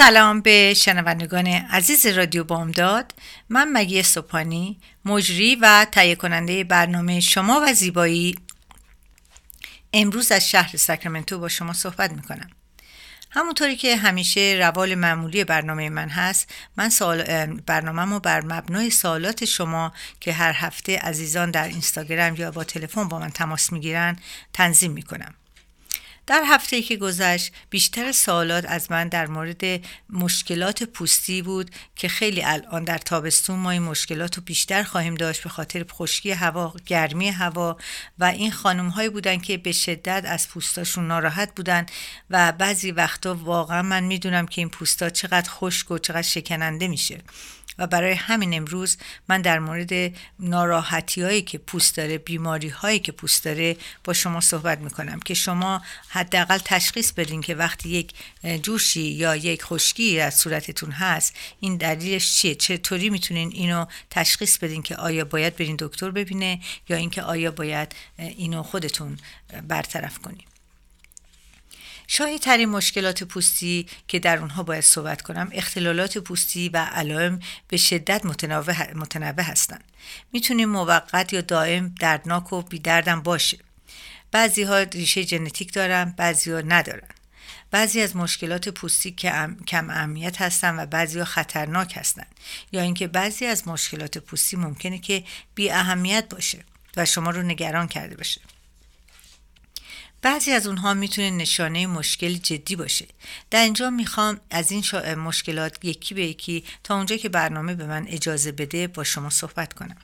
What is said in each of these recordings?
سلام به شنوندگان عزیز رادیو بامداد. من مگی سپانی مجری و تهیه کننده برنامه شما و زیبایی. امروز از شهر ساکرامنتو با شما صحبت می‌کنم. همونطوری که همیشه روال معمولی برنامه من هست من سوال برنامه بر مبنای سوالات شما که هر هفته عزیزان در اینستاگرام یا با تلفن با من تماس می‌گیرن تنظیم می‌کنم. در هفته که گذشت بیشتر سوالات از من در مورد مشکلات پوستی بود که خیلی الان در تابستون ما این مشکلات رو بیشتر خواهیم داشت به خاطر خشکی هوا گرمی هوا و این خانم هایی بودن که به شدت از پوستاشون ناراحت بودن و بعضی وقتا واقعا من می‌دونم که این پوستا چقدر خشک و چقدر شکننده میشه. و برای همین امروز من در مورد ناراحتی هایی که پوست داره بیماری هایی که پوست داره با شما صحبت می‌کنم که شما حداقل تشخیص بدین که وقتی یک جوشی یا یک خشکی از صورتتون هست این دلیلش چیه؟ چطوری می‌تونین اینو تشخیص بدین که آیا باید برین دکتر ببینه یا اینکه آیا باید اینو خودتون برطرف کنین؟ شایع ترین مشکلات پوستی که در اونها باید صحبت کنم اختلالات پوستی و علائم به شدت متنوع هستند. می‌تونیم موقت یا دائم دردناک و بیدردم باشه. بعضی ها ریشه ژنتیک دارن بعضی ها ندارن. بعضی از مشکلات پوستی که کم اهمیت هستن و بعضی ها خطرناک هستن. یا اینکه بعضی از مشکلات پوستی ممکنه که بی اهمیت باشه و شما رو نگران کرده باشه. بعضی از اونها می‌تونه نشانه مشکل جدی باشه. در اینجا می‌خوام از این مشکلات یکی به یکی تا اونجا که برنامه به من اجازه بده با شما صحبت کنم.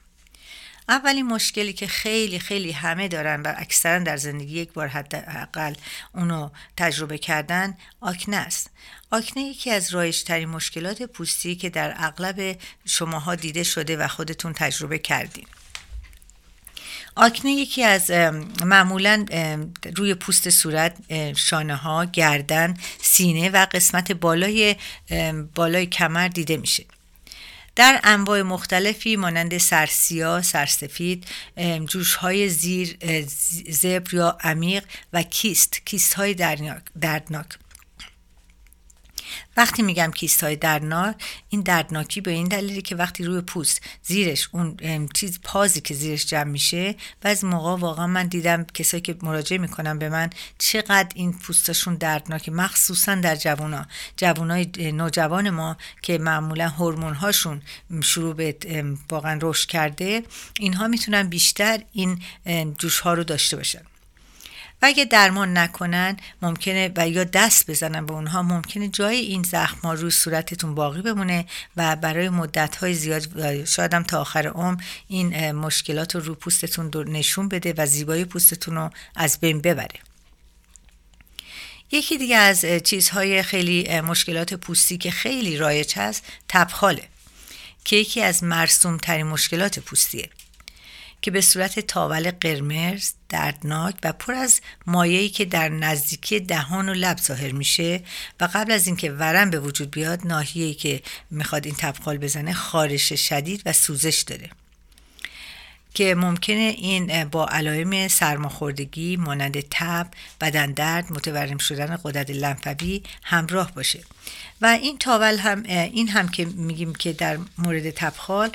اولین مشکلی که خیلی خیلی همه دارن و اکثرا در زندگی یک بار حداقل اونو تجربه کردن آکنه است. آکنه یکی از رایجترین مشکلات پوستی که در اغلب شماها دیده شده و خودتون تجربه کردین. آکنه یکی از معمولا روی پوست صورت شانه ها گردن سینه و قسمت بالای بالای کمر دیده میشه. در انواع مختلفی مانند سرسیا، سرسفید، جوش های زیر زبر یا عمیق و کیست، کیست های دردناک. وقتی میگم کیست های دردناک این دردناکی به این دلیلی که وقتی روی پوست زیرش اون چیز پازی که زیرش جمع میشه از موقع واقعا من دیدم کسایی که مراجعه می‌کنن به من چقدر این پوستشون دردناکه مخصوصا در جوونا. جوانای نوجوان ما که معمولا هورمون هاشون شروع به واقعا رشد کرده اینها می‌تونن بیشتر این جوش ها رو داشته باشن. و اگه درمان نکنن ممکنه و یا دست بزنن به اونها ممکنه جای این زخم ها روی صورتتون باقی بمونه و برای مدت های زیاد شاید هم تا آخر عمر این مشکلات رو رو پوستتون نشون بده و زیبایی پوستتون رو از بین ببره. یکی دیگه از چیزهای خیلی مشکلات پوستی که خیلی رایج هست تبخاله. که یکی از مرسوم ترین مشکلات پوستیه. که به صورت تاول قرمز دردناک و پر از مایعی که در نزدیکی دهان و لب ظاهر میشه و قبل از اینکه ورم به وجود بیاد ناحیه‌ای که می‌خواد این تبخال بزنه خارش شدید و سوزش داره. که ممکنه این با علائم سرماخوردگی مانند تب بدن درد متورم شدن قدرت لنفوی همراه باشه. و این تاول هم این هم که میگیم که در مورد تبخال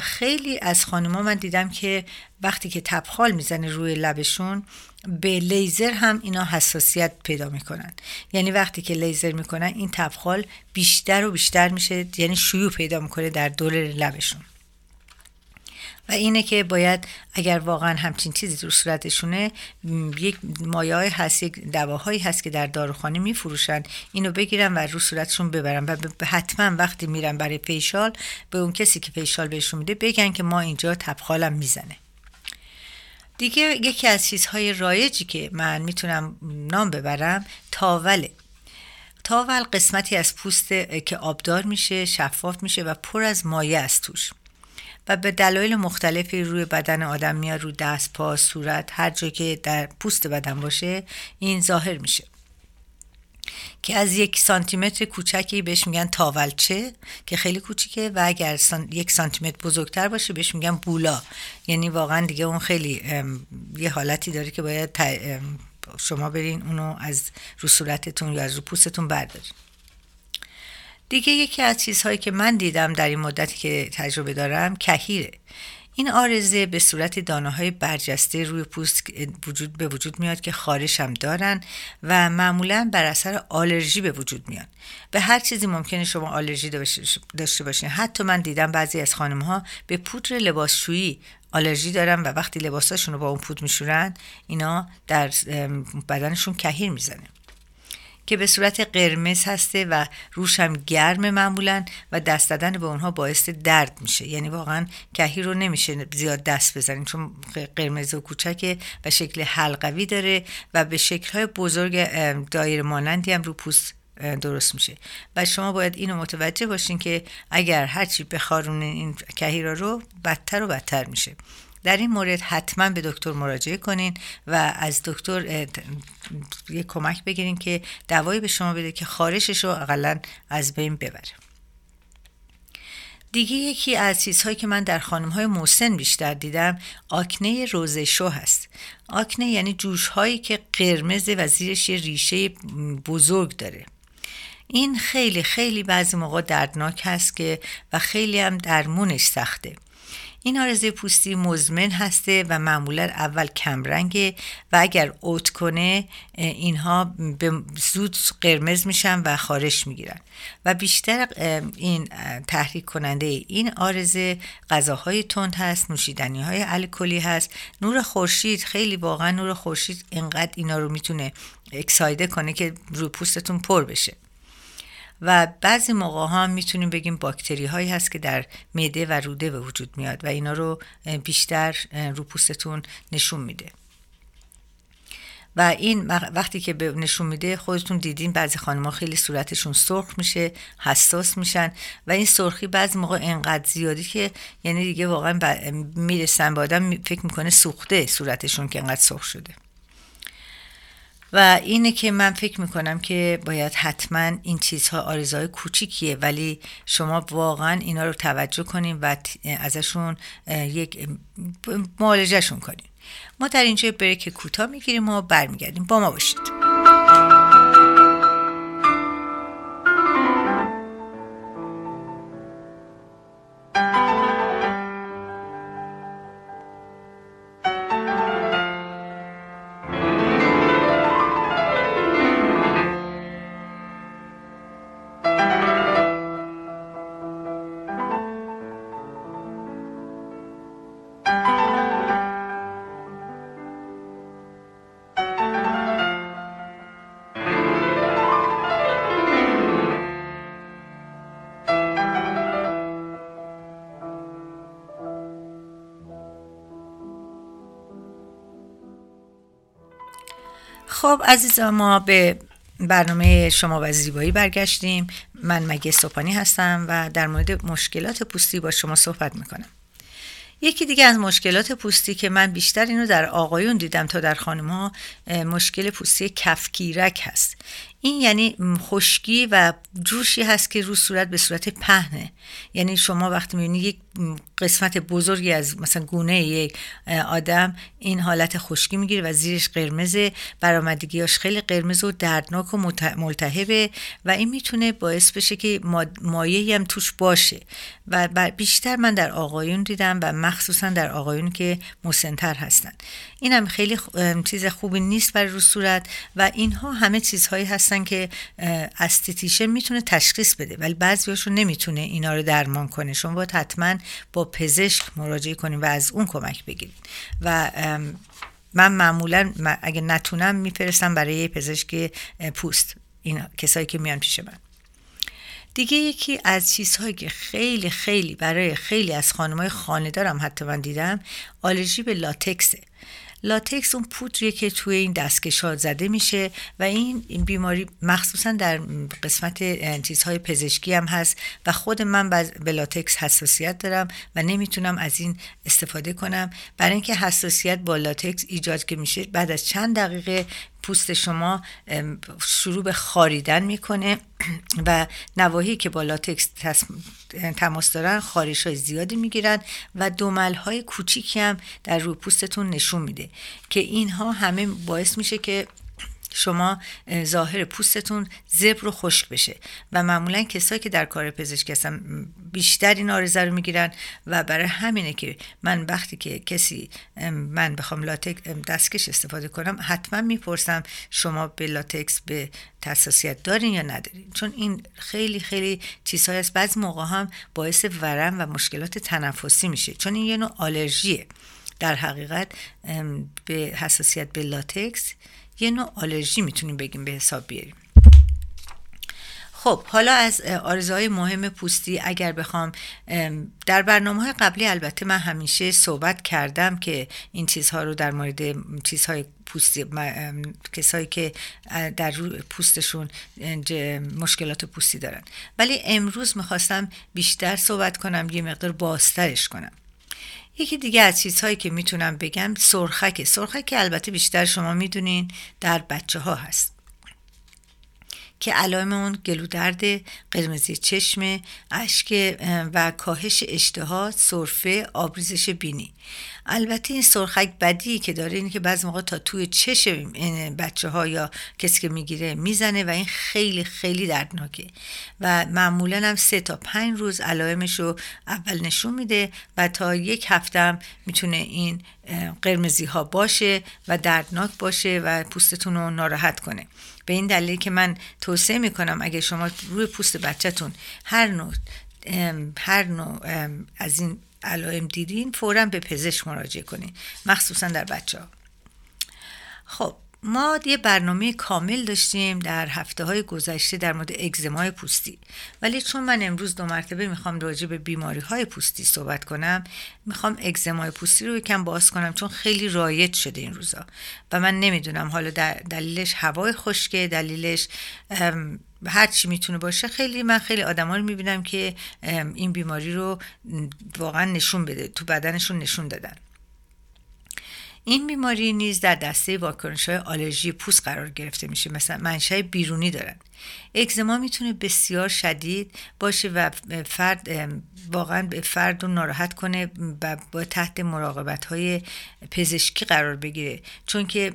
خیلی از خانوما من دیدم که وقتی که تبخال می‌زنه روی لبشون به لیزر هم اینا حساسیت پیدا می‌کنن. یعنی وقتی که لیزر می‌کنن این تبخال بیشتر و بیشتر میشه یعنی شیوع پیدا می‌کنه در دور لبشون. و اینه که باید اگر واقعا همچین چیزی رو صورتشونه یک مایه هست یک دواهایی هست که در داروخانه میفروشن اینو بگیرن و رو صورتشون ببرن و حتما وقتی میرن برای فیشال به اون کسی که فیشال بهشون میده بگن که ما اینجا تبخالم می‌زنه. دیگه یکی از چیزهای رایجی که من می‌تونم نام ببرم تاوله. تاول قسمتی از پوست که آبدار میشه شفاف میشه و پر از مایه است توش. و به دلایل مختلفی روی بدن آدم میاد رو دست پا صورت هر جا که در پوست بدن باشه این ظاهر میشه. که از یک سانتیمتر کوچکی بهش میگن تاولچه که خیلی کوچیکه و اگر یک سانتیمتر بزرگتر باشه بهش میگن بولا. یعنی واقعا دیگه اون خیلی یه حالتی داره که باید شما برین اونو از رو صورتتون یا از رو پوستتون بردارین. دیگه یکی از چیزهایی که من دیدم در این مدتی که تجربه دارم کهیره. این آرزه به صورت دانه های برجسته روی پوست وجود به وجود میاد که خارش هم دارن و معمولا بر اثر آلرژی به وجود میاد به هر چیزی ممکنه شما آلرژی داشته باشین. حتی من دیدم بعضی از خانم ها به پودر لباسشویی آلرژی دارن و وقتی لباساشون رو با اون پود میشورن اینا در بدنشون کهیر می‌زنه. که به صورت قرمز هسته و روش گرم معمولا و دست دادن به اونها باعث درد میشه. یعنی واقعا کهی رو نمیشه زیاد دست بزنیم چون قرمز و کوچکه و شکل حلقوی داره و به شکلهای بزرگ دایر مانندی هم رو پوست درست میشه. و شما باید اینو متوجه باشین که اگر هرچی بخارون این کهیرا رو بدتر و بدتر میشه. در این مورد حتما به دکتر مراجعه کنین و از دکتر یه کمک بگیرین که دوایی به شما بده که خارشش رو اقلا از بین ببره. دیگه یکی از چیزهایی که من در خانم های بیشتر دیدم آکنه روزشو هست. آکنه یعنی جوش هایی که قرمز و زیرش یه ریشه بزرگ داره. این خیلی خیلی بعضی موقع دردناک هست که و خیلی هم درمونش سخته. این آرزه پوستی مزمن هسته و معمولا اول کمرنگه و اگر اوت کنه اینها به زود قرمز میشن و خارش می‌گیرن. و بیشتر این تحریک کننده این آرزه غذاهای تند هست نوشیدنی های الکلی هست. نور خورشید خیلی واقعا نور خورشید اینقدر اینا رو می‌تونه اکسایده کنه که رو پوستتون پر بشه. و بعضی موقع ها هم می‌تونیم بگیم باکتری هایی هست که در معده و روده به وجود میاد و اینا رو بیشتر رو پوستتون نشون میده. و این وقتی که نشون میده خودتون دیدین بعضی خانم‌ها خیلی صورتشون سرخ میشه حساس میشن و این سرخی بعضی موقع انقدر زیادی که یعنی دیگه واقعا می‌رسن به آدم فکر می‌کنه سوخته صورتشون که انقدر سرخ شده. و اینه که من فکر می‌کنم که باید حتما این چیزها آرزهای کوچیکیه ولی شما واقعا اینا رو توجه کنین و ازشون یک معالجهشون کنین. ما در اینجا بریک کوتاه می‌گیریم و برمیگردیم. با ما باشید. خب عزیزان ما به برنامه شما و زیبایی برگشتیم. من مگه سوپانی هستم و در مورد مشکلات پوستی با شما صحبت می‌کنم. یکی دیگه از مشکلات پوستی که من بیشتر اینو در آقایون دیدم تا در خانم ها مشکل پوستی کفگیرک هست. این یعنی خشکی و جوشی هست که رو صورت به صورت پهنه. یعنی شما وقتی می‌بینید یک قسمت بزرگی از مثلا گونه یک آدم این حالت خشکی می‌گیره و زیرش قرمزه. برآمدگیاش خیلی قرمز و دردناک و ملتهبه و این می‌تونه باعث بشه که مایه هم توش باشه. و بیشتر من در آقایون دیدم و مخصوصا در آقایون که مسنتر هستن. این هم خیلی چیز خوبی نیست برای رو صورت و اینها همه چیزهایی هستن که استیتیشه می‌تونه تشخیص بده ولی بعضیاشون نمی‌تونه اینا رو درمان کنه. شما باید حتما با پزشک مراجعه کنیم و از اون کمک بگیرید و من معمولا اگه نتونم میفرستم برای پزشک پوست. این کسایی که میان پیش من. دیگه یکی از چیزهایی که خیلی خیلی برای خیلی از خانمای خانه دارم حتی من دیدم آلرژی به لاتکسه. لاتکس اون پودریه که توی این دستکش ها زده میشه و این بیماری مخصوصا در قسمت چیزهای پزشکی هم هست و خود من به لاتکس حساسیت دارم و نمی‌تونم از این استفاده کنم. برای اینکه حساسیت با لاتکس ایجاد که میشه بعد از چند دقیقه پوست شما شروع به خاریدن می‌کنه و نواحی که با لاتکس تماس دارن خارش های زیادی می‌گیرن و دومل های کوچیکی هم در روی پوستتون نشون میده که اینها همه باعث میشه که شما ظاهر پوستتون زبر و خشک بشه. و معمولا کسایی که در کار پزشکی هستن بیشتر این آرزه رو می‌گیرن و برای همینه که من وقتی که کسی من بخوام لاتکس دستکش استفاده کنم حتما می‌پرسم شما به لاتکس به تساسیت دارین یا ندارین. چون این خیلی خیلی چیزهای است. بعضی موقع هم باعث ورم و مشکلات تنفسی میشه. چون این یه نوع آلرژیه. در حقیقت به حساسیت به لاتکس یه نوع آلرژی می‌تونیم بگیم به حساب بیاریم. خب حالا از آرزوهای مهم پوستی اگر بخوام در برنامه های قبلی البته من همیشه صحبت کردم که این چیزها رو در مورد چیزهای پوستی کسایی که در پوستشون مشکلات پوستی دارن. ولی امروز می‌خواستم بیشتر صحبت کنم یه مقدار بازترش کنم. یکی دیگه از چیزهایی که می‌تونم بگم سرخک سرخک البته بیشتر شما می‌دونین در بچه ها هست. که علائم اون گلو درد قرمزی چشم اشک و کاهش اشتها سرفه آبریزش بینی. البته این سرخک بدی که داره اینه که بعضی موقع تا توی چشم بچه ها یا کسی که می‌گیره می‌زنه و این خیلی خیلی دردناکه. و معمولا هم سه تا پنج روز علائمش رو اول نشون میده و تا یک هفته هم می‌تونه این قرمزی ها باشه و دردناک باشه و پوستتون رو ناراحت کنه. به این دلیل که من توصیه می‌کنم اگه شما روی پوست بچهتون هر نوع هر نوع از این علائم دیدین فورا به پزشک مراجعه کنین مخصوصا در بچه ها خب ما یه برنامه کامل داشتیم در هفته های گذشته در مورد اگزمای پوستی. ولی چون من امروز دو مرتبه می‌خوام راجع به بیماری های پوستی صحبت کنم می‌خوام اگزمای پوستی رو یکم باز کنم چون خیلی رایج شده این روزا. و من نمی‌دونم حالا دلیلش هوای خشکه دلیلش هر چی می‌تونه باشه خیلی من خیلی آدما رو می‌بینم که این بیماری رو واقعا نشون بده تو بدنشون نشون دادن. این بیماری نیز در دسته واکنش های آلرژی پوست قرار گرفته میشه. مثلا منشأ بیرونی دارن. اگزما می‌تونه بسیار شدید باشه و فرد واقعا به فرد رو ناراحت کنه و با تحت مراقبت های پزشکی قرار بگیره. چون که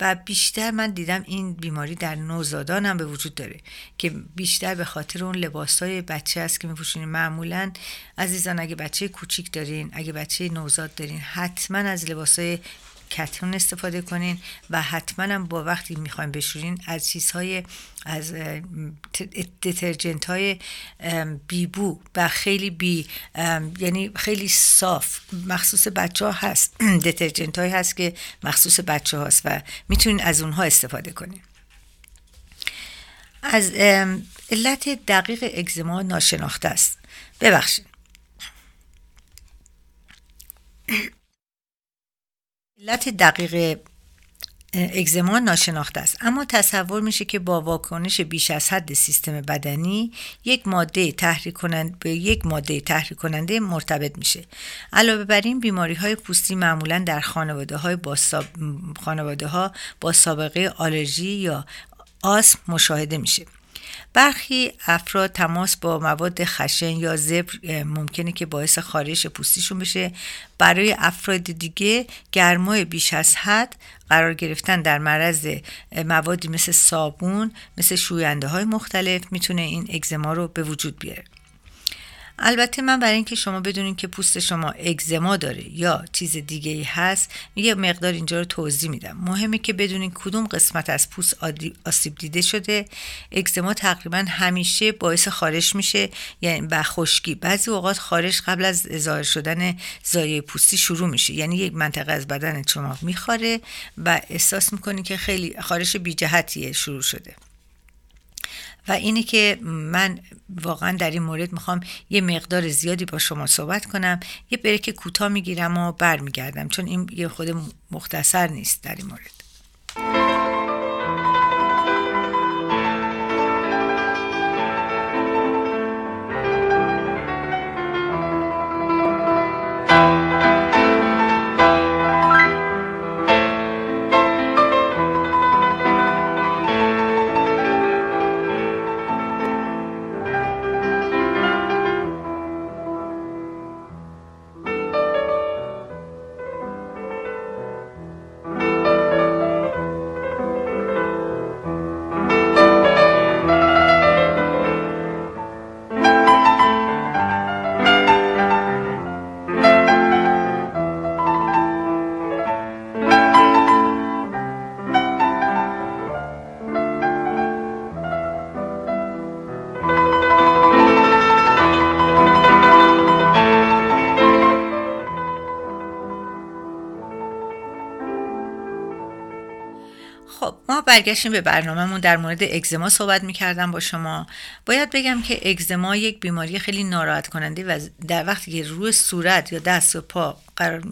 و بیشتر من دیدم این بیماری در نوزادان هم به وجود داره که بیشتر به خاطر اون لباس های بچه است که میپوشونین معمولا عزیزان اگه بچه کوچیک دارین اگه بچه نوزاد دارین حتما از لباس های کتون استفاده کنین و حتما هم با وقتی می‌خوایم بشورین از چیزهای از دترجنت های بیبو و خیلی بی یعنی خیلی صاف مخصوص بچه ها هست. دترجنت های هست که مخصوص بچه هاست و می‌تونین از اونها استفاده کنین. از علت دقیق اگزما ناشناخته است. ببخشید. علت دقیق اگزما ناشناخته است. اما تصور میشه که با واکنش بیش از حد سیستم بدنی یک ماده تحریک کننده به یک ماده تحریک کننده مرتبط میشه. علاوه بر این بیماری های پوستی معمولا در خانواده های با, خانواده ها با سابقه آلرژی یا آسم مشاهده میشه. برخی افراد تماس با مواد خشن یا زبر ممکنه که باعث خارش پوستیشون بشه. برای افراد دیگه گرمای بیش از حد قرار گرفتن در معرض موادی مثل صابون مثل شوینده های مختلف می‌تونه این اگزما رو به وجود بیاره. البته من برای اینکه شما بدونین که پوست شما اگزما داره یا چیز دیگه ای هست یه مقدار اینجا رو توضیح میدم. مهمه که بدونین کدوم قسمت از پوست آسیب دیده شده. اگزما تقریبا همیشه باعث خارش میشه یعنی به خشکی. بعضی اوقات خارش قبل از ظاهر شدن زایه پوستی شروع میشه. یعنی یک منطقه از بدن شما می‌خوره و احساس می‌کنی که خیلی خارش بی جهتیه شروع شده. و اینه که من واقعا در این مورد می‌خوام یه مقدار زیادی با شما صحبت کنم یه بریک کوتاه می‌گیرم و برمیگردم چون این یه خود مختصر نیست در این مورد. برگشتیم به برنامهمون. در مورد اگزما صحبت می‌کردم با شما. باید بگم که اگزما یک بیماری خیلی ناراحت کننده و در وقتی که روی صورت یا دست و پا قرار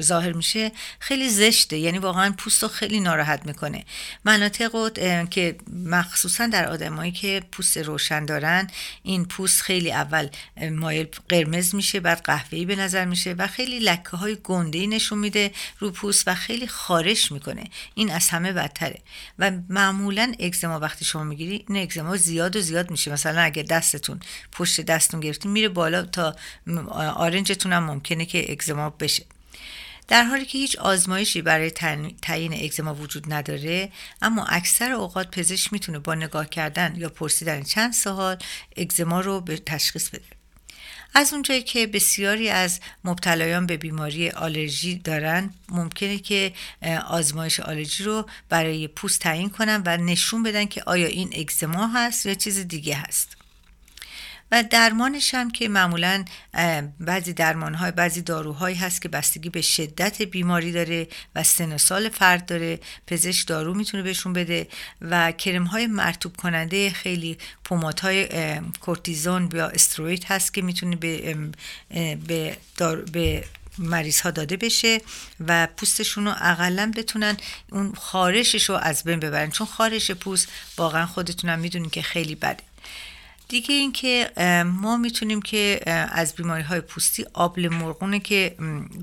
ظاهر میشه خیلی زشته. یعنی واقعا پوست رو خیلی ناراحت می‌کنه. مناطق که مخصوصا در آدمایی که پوست روشن دارن این پوست خیلی اول مایل قرمز میشه بعد قهوه‌ای به نظر میشه و خیلی لکه های گنده نشون میده رو پوست و خیلی خارش می‌کنه. این از همه بدتره. و معمولا اگزما وقتی شما می‌گیری این اگزما زیاد و زیاد میشه. مثلا اگه دستتون پشت دستتون گرفتین میره بالا تا آرنجتون هم ممکنه که اگزما بشه. در حالی که هیچ آزمایشی برای تعیین اگزما وجود نداره اما اکثر اوقات پزشک می‌تونه با نگاه کردن یا پرسیدن چند سوال اگزما رو به تشخیص بده. از اونجایی که بسیاری از مبتلایان به بیماری آلرژی دارن ممکنه که آزمایش آلرژی رو برای پوست تعیین کنن و نشون بدن که آیا این اگزما هست یا چیز دیگه هست. و درمانش هم که معمولا بعضی درمانهای بعضی داروهایی هست که بستگی به شدت بیماری داره و سن سال فرد داره پزشک دارو می‌تونه بهشون بده و کرم های مرتوب کننده خیلی پماد های کورتیزون یا استروید هست که می‌تونه به, به, به مریض ها داده بشه و پوستشون رو اقلا بتونن اون خارشش رو از بین ببرن. چون خارش پوست واقعا خودتونم می‌دونین که خیلی بده. دیگه اینکه ما می‌تونیم که از بیماری های پوستی آبله مرغونه که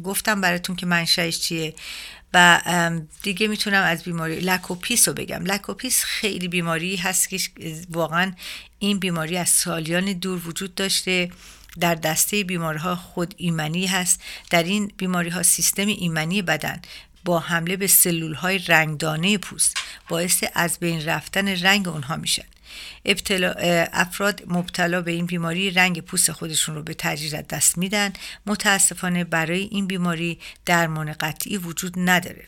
گفتم براتون که منشأش چیه. و دیگه می‌تونم از بیماری لک و پیس رو بگم. لک و پیس خیلی بیماری هست که واقعا این بیماری از سالیان دور وجود داشته. در دسته بیماری ها خود ایمنی هست. در این بیماری ها سیستم ایمنی بدن با حمله به سلول های رنگدانه پوست باعث از بین رفتن رنگ اونها میشن ابتلا افراد مبتلا به این بیماری رنگ پوست خودشون رو به تدریج دست میدن. متاسفانه برای این بیماری درمان قطعی وجود نداره.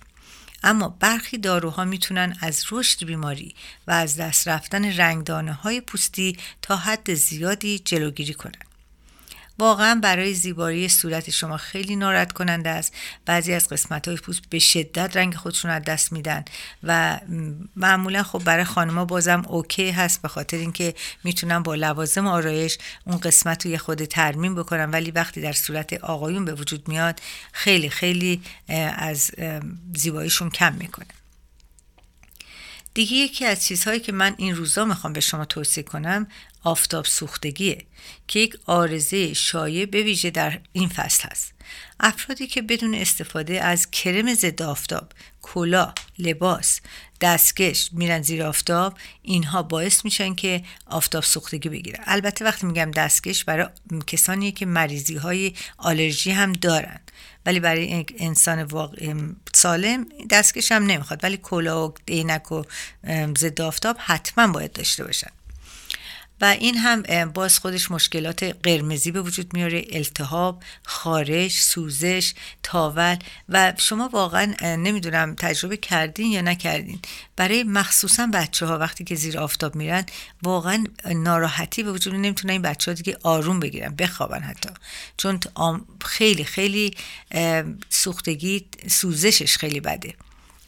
اما برخی داروها می‌تونن از رشد بیماری و از دست رفتن رنگدانه های پوستی تا حد زیادی جلوگیری کنند واقعا برای زیبایی صورت شما خیلی ناراحت کننده است. بعضی از قسمت های پوست به شدت رنگ خودشون از دست میدن و معمولا خب برای خانما بازم اوکی هست به خاطر اینکه می‌تونن با لوازم آرایش اون قسمت رو یه خود ترمیم بکنن. ولی وقتی در صورت آقایون به وجود میاد خیلی خیلی از زیباییشون کم می‌کنه. دیگه یکی از چیزهایی که من این روزا می‌خوام به شما توصیه کنم آفتاب سوختگیه که یک آرزه شایع به ویژه در این فصل هست. افرادی که بدون استفاده از کرم ضد آفتاب کلا لباس دستکش میرن زیر آفتاب اینها باعث میشن که آفتاب سوختگی بگیرن. البته وقتی میگم دستکش برای کسانی که مریضی های آلرژی هم دارن. ولی برای انسان واقع سالم دستکش هم نمی‌خواد. ولی کلا و عینک و ضد آفتاب حتما باید داشته باشن. و این هم باز خودش مشکلات قرمزی به وجود میاره التهاب خارش سوزش تاول و شما واقعا نمی‌دونم تجربه کردین یا نکردین. برای مخصوصا بچه ها وقتی که زیر آفتاب میرن واقعا ناراحتی به وجود نمی‌تونن این بچه ها دیگه آروم بگیرن بخوابن حتی. چون خیلی خیلی سوختگی سوزشش خیلی بده.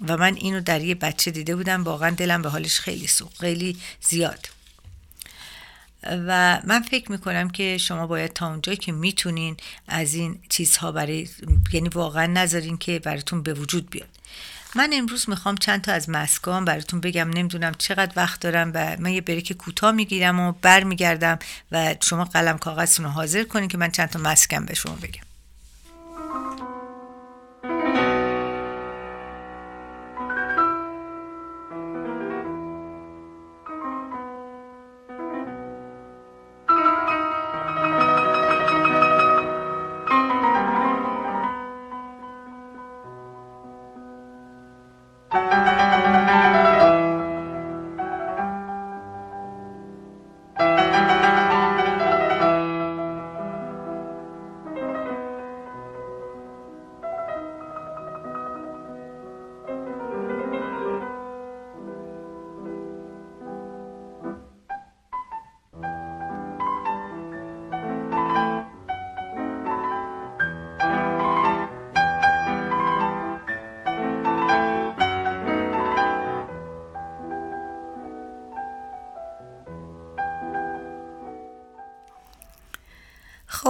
و من اینو در یه بچه دیده بودم واقعا دلم به حالش خیلی سوخت خیلی زیاد. و من فکر می‌کنم که شما باید تا اونجایی که می‌تونین از این چیزها برای یعنی واقعا نذارین که براتون به وجود بیاد. من امروز می‌خوام چند تا از مسکام براتون بگم نمی‌دونم چقدر وقت دارم و من یه بریک کوتاه می‌گیرم و برمیگردم و شما قلم کاغذتون رو حاضر کنین که من چند تا مسکم به شما بگم.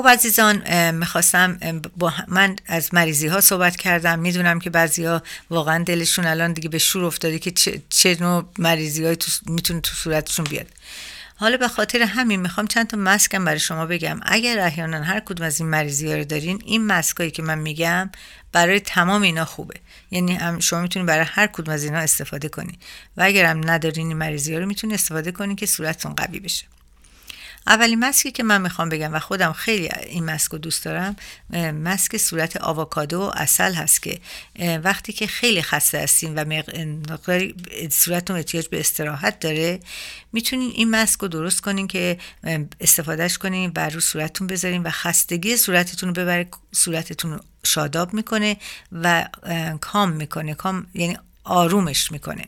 خب عزیزان می‌خواستم با من از مریضی ها صحبت کردم. می‌دونم که بعضی ها واقعا دلشون الان دیگه به شور افتاده که چه, نوع مریضی های می‌تونه تو صورتشون بیاد. حالا به خاطر همین می‌خوام چند تا مسکم برای شما بگم. اگر احیانا هر کدوم از این مریضی رو دارین این مسکایی که من میگم برای تمام اینا خوبه. یعنی هم شما می‌تونید برای هر کدوم از اینا استفاده کنید و اگر هم ندارین این مریضی رو می‌تونید استفاده کنید که صورتتون قوی بشه. اولین مسکی که من می‌خوام بگم و خودم خیلی این مسک رو دوست دارم مسک صورت آووکادو و اصل هست که وقتی که خیلی خسته هستین و مقداری صورتتون احتیاج به استراحت داره می‌تونین این مسک رو درست کنین که استفادهش کنین و رو صورتتون بذارین و خستگی صورتتون رو ببره صورتتون رو شاداب می‌کنه و کام می‌کنه کام یعنی آرومش می‌کنه.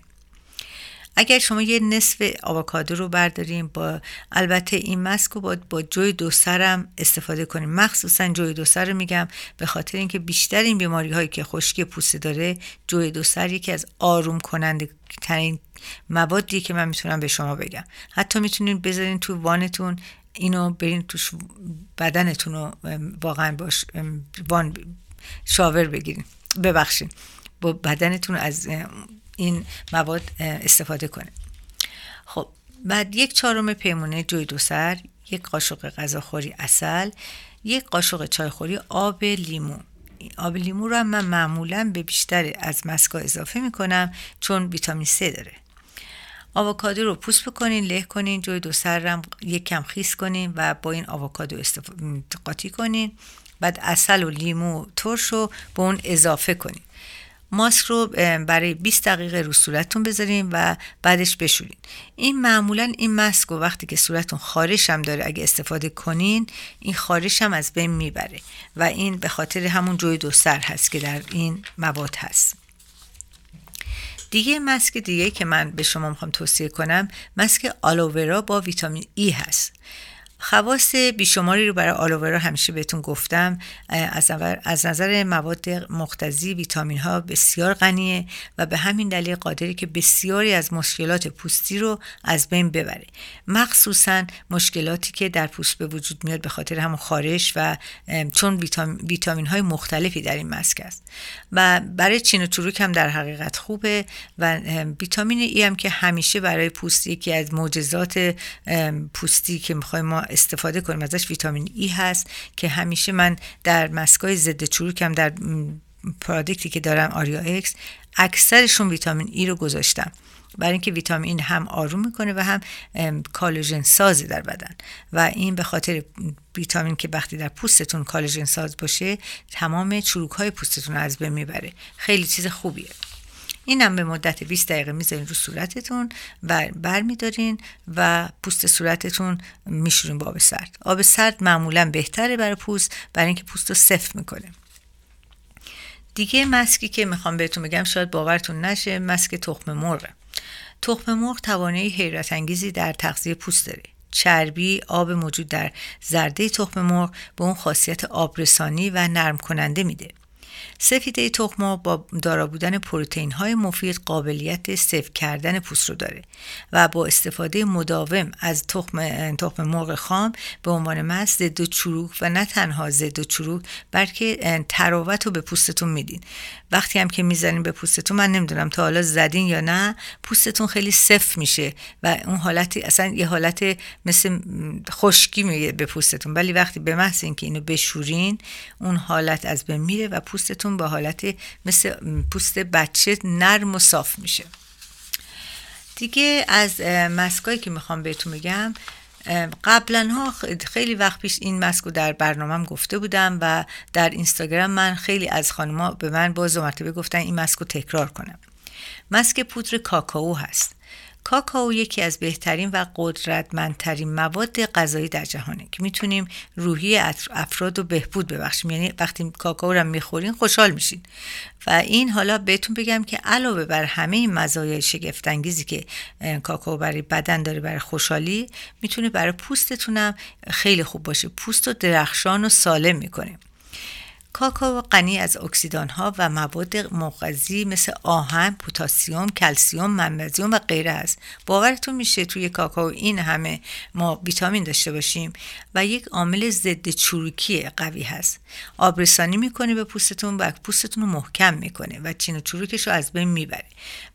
اگر شما یه نصف آووکادو رو برداریم با البته این مسک رو با, با جوی دو سرم استفاده کنیم مخصوصا جوی دو سر رو میگم به خاطر اینکه بیشتر این بیماری هایی که خشکی پوسته داره جوی دو سر یکی از آروم کننده ترین موادی که من می‌تونم به شما بگم. حتی می‌تونین بذارین تو وانتون اینو برین توش بدنتون رو واقعا باش وان شاور بگیرین. ببخشین با بدنتون از این مواد استفاده کنه. خب بعد یک چهارم پیمونه جوی دو سر یک قاشق غذاخوری اصل یک قاشق چایخوری آب لیمو. آب لیمو رو من معمولا به بیشتر از مسکا اضافه می‌کنم چون ویتامین C داره. آووکادو رو پوست بکنین له کنین جوی دو سر رم یک کم خیس کنین و با این آووکادو قاطی کنین. بعد اصل و لیمو ترش رو به اون اضافه کنین. ماسک رو برای 20 دقیقه رو صورتتون بذارین و بعدش بشورین. این معمولا این ماسک و وقتی که صورتتون خارش هم داره اگه استفاده کنین این خارش هم از بین می‌بره و این به خاطر همون جوی دو سر هست که در این مواد هست. دیگه مسک دیگه که من به شما می‌خوام توصیه کنم مسک آلوورا با ویتامین ای هست. خواص بیشماری رو برای آلوورا همیشه بهتون گفتم از, از نظر مواد مختزی ویتامین ها بسیار غنیه و به همین دلیل قادری که بسیاری از مشکلات پوستی رو از بین ببره. مخصوصا مشکلاتی که در پوست به وجود میاد به خاطر همون خارش و چون ویتامین های مختلفی در این مسک است. و برای چین و چروک هم در حقیقت خوبه و ویتامین ای هم که همیشه برای پوستی یکی از معجزات پوستی که می‌خوایم ما استفاده کنیم ازش ویتامین E هست که همیشه من در ماسکای ضد چروکم در product ی که دارم آریا اکس اکثرشون ویتامین E رو گذاشتم. برای اینکه ویتامین هم آروم می‌کنه و هم کلاژن سازه در بدن. و این به خاطر ویتامین که وقتی در پوستتون کلاژن ساز باشه تمام چروک های پوستتون از بین می‌بره. خیلی چیز خوبیه. اینم به مدت 20 دقیقه می‌ذارین رو صورتتون و برمیدارین و پوست صورتتون میشورین با آب سرد. آب سرد معمولا بهتره برای پوست برای اینکه پوست رو سفت می‌کنه. دیگه مسکی که می‌خوام بهتون بگم شاید باورتون نشه مسک تخم مرغ. تخم مرغ توانایی حیرت انگیزی در تغذیه پوست داره. چربی آب موجود در زرده تخم مرغ به اون خاصیت آبرسانی و نرم کننده میده. سفیده تخم با دارا بودن پروتئین های مفید قابلیت سفت کردن پوست رو داره و با استفاده مداوم از تخم تخم مرغ خام به عنوان مس ضد چروک و نه تنها ضد چروک بلکه تراوت رو به پوستتون میدین. وقتی هم که می‌زنین به پوستتون من نمی‌دونم تا حالا زدین یا نه پوستتون خیلی سفت میشه و اون حالتی اصلا یه حالت مثل خشکی میگه به پوستتون. ولی وقتی به محض اینکه اینو بشورین اون حالت از بین میره و پوستتون به حالت مثل پوست بچه نرم و صاف میشه. دیگه از مسکایی که می‌خوام بهتون بگم قبلا ها خیلی وقت پیش این مسکو در برنامهم گفته بودم و در اینستاگرام من خیلی از خانمها به من باز و مرتبه گفتن این مسکو تکرار کنم. مسک پودر کاکائو هست. کاکائو یکی از بهترین و قدرتمندترین مواد غذایی در جهانه که می‌تونیم روحی افراد رو بهبود ببخشیم. یعنی وقتی کاکائو رو می‌خورین خوشحال میشین. و این حالا بهتون بگم که علاوه بر همه این مزایای شگفت انگیزی که کاکائو برای بدن داره برای خوشحالی می‌تونه برای پوستتونم خیلی خوب باشه. پوست رو درخشان و سالم می‌کنه. کاکائو غنی از اکسیدان ها و مواد مغذی مثل آهن، پتاسیم، کلسیوم، منبزیوم و غیره است. باورتون میشه توی کاکائو این همه ما ویتامین داشته باشیم و یک عامل ضد چروکی قوی هست. آبرسانی می‌کنه به پوستتون و پوستتون رو محکم می‌کنه و چین و چروکش رو از بین می‌بره.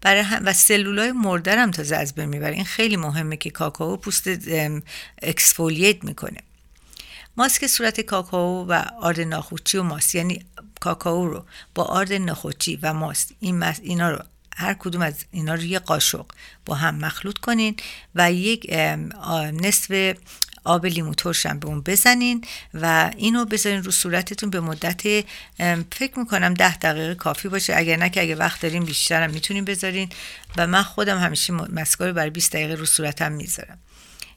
برای هم و سلولای مرده هم تازه از بین می‌بره. این خیلی مهمه که کاکائو پوست اکسفولیت می‌کنه. ماسک صورت کاکائو و آرد ناخوچی و ماست. یعنی کاکائو رو با آرد ناخوچی و ماست. این اینا رو هر کدوم از اینا رو یه قاشق با هم مخلوط کنین و یک نصف آب لیمو ترشم به اون بزنین و اینو بذارین رو صورتتون به مدت فکر می‌کنم ده دقیقه کافی باشه. اگر نه که اگه وقت دارین بیشترم می‌تونین بذارین. و من خودم همیشه مسکا رو برای 20 دقیقه رو صورتم می‌ذارم.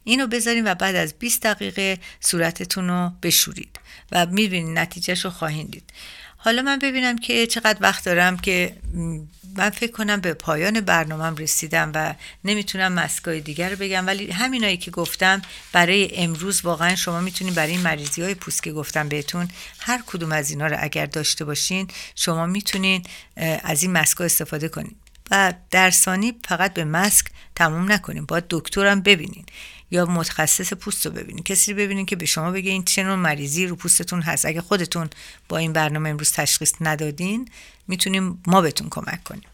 اینو بذارین و بعد از 20 دقیقه صورتتون رو بشورید و می‌بینید نتیجهش رو خواهید دید. حالا من ببینم که چقدر وقت دارم که من فکر کنم به پایان برنامهم رسیدم و نمی‌تونم مسکای دیگر رو بگم ولی همینایی که گفتم برای امروز واقعا شما می‌تونید برای این مریضی های پوست که گفتم بهتون هر کدوم از اینا رو اگر داشته باشین شما می‌تونین از این مسکا استفاده کنید و در ثانی فقط به مسک تموم نکنیم باید دکترم ببینین. یا متخصص پوست رو ببینین کسی رو ببینین که به شما بگه این چه نوع مریضی رو پوستتون هست. اگه خودتون با این برنامه امروز تشخیص ندادین می‌تونیم ما بهتون کمک کنیم.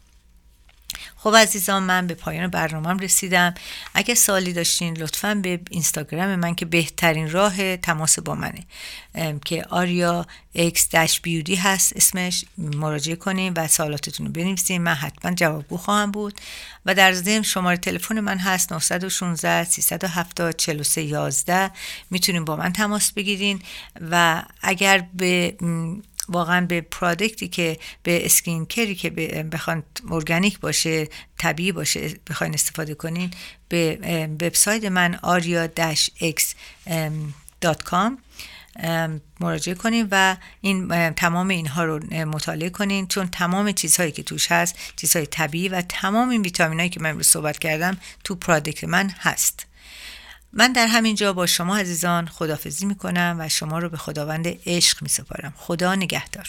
خب عزیزان من به پایان برنامهم رسیدم. اگه سوالی داشتین لطفا به اینستاگرام من که بهترین راه تماس با منه. که آریا اکس داش بیودی هست اسمش. مراجعه کنین و سوالاتتون رو بنویسین. من حتما جوابگو خواهم بود. و در ضمن شماره تلفن من هست 916 370 43 11 می‌تونین با من تماس بگیرین. و اگر به واقعا به پرادکتی که به اسکین کری که بخوان ارگانیک باشه طبیعی باشه بخواین استفاده کنین به وبسایت من aria-x.com مراجعه کنین و این تمام اینها رو مطالعه کنین. چون تمام چیزهایی که توش هست چیزهای طبیعی و تمام این ویتامینایی که من امروز صحبت کردم تو پرادکت من هست. من در همین جا با شما عزیزان خدافزی می‌کنم و شما رو به خداوند عشق میسپارم. خدا نگهدار.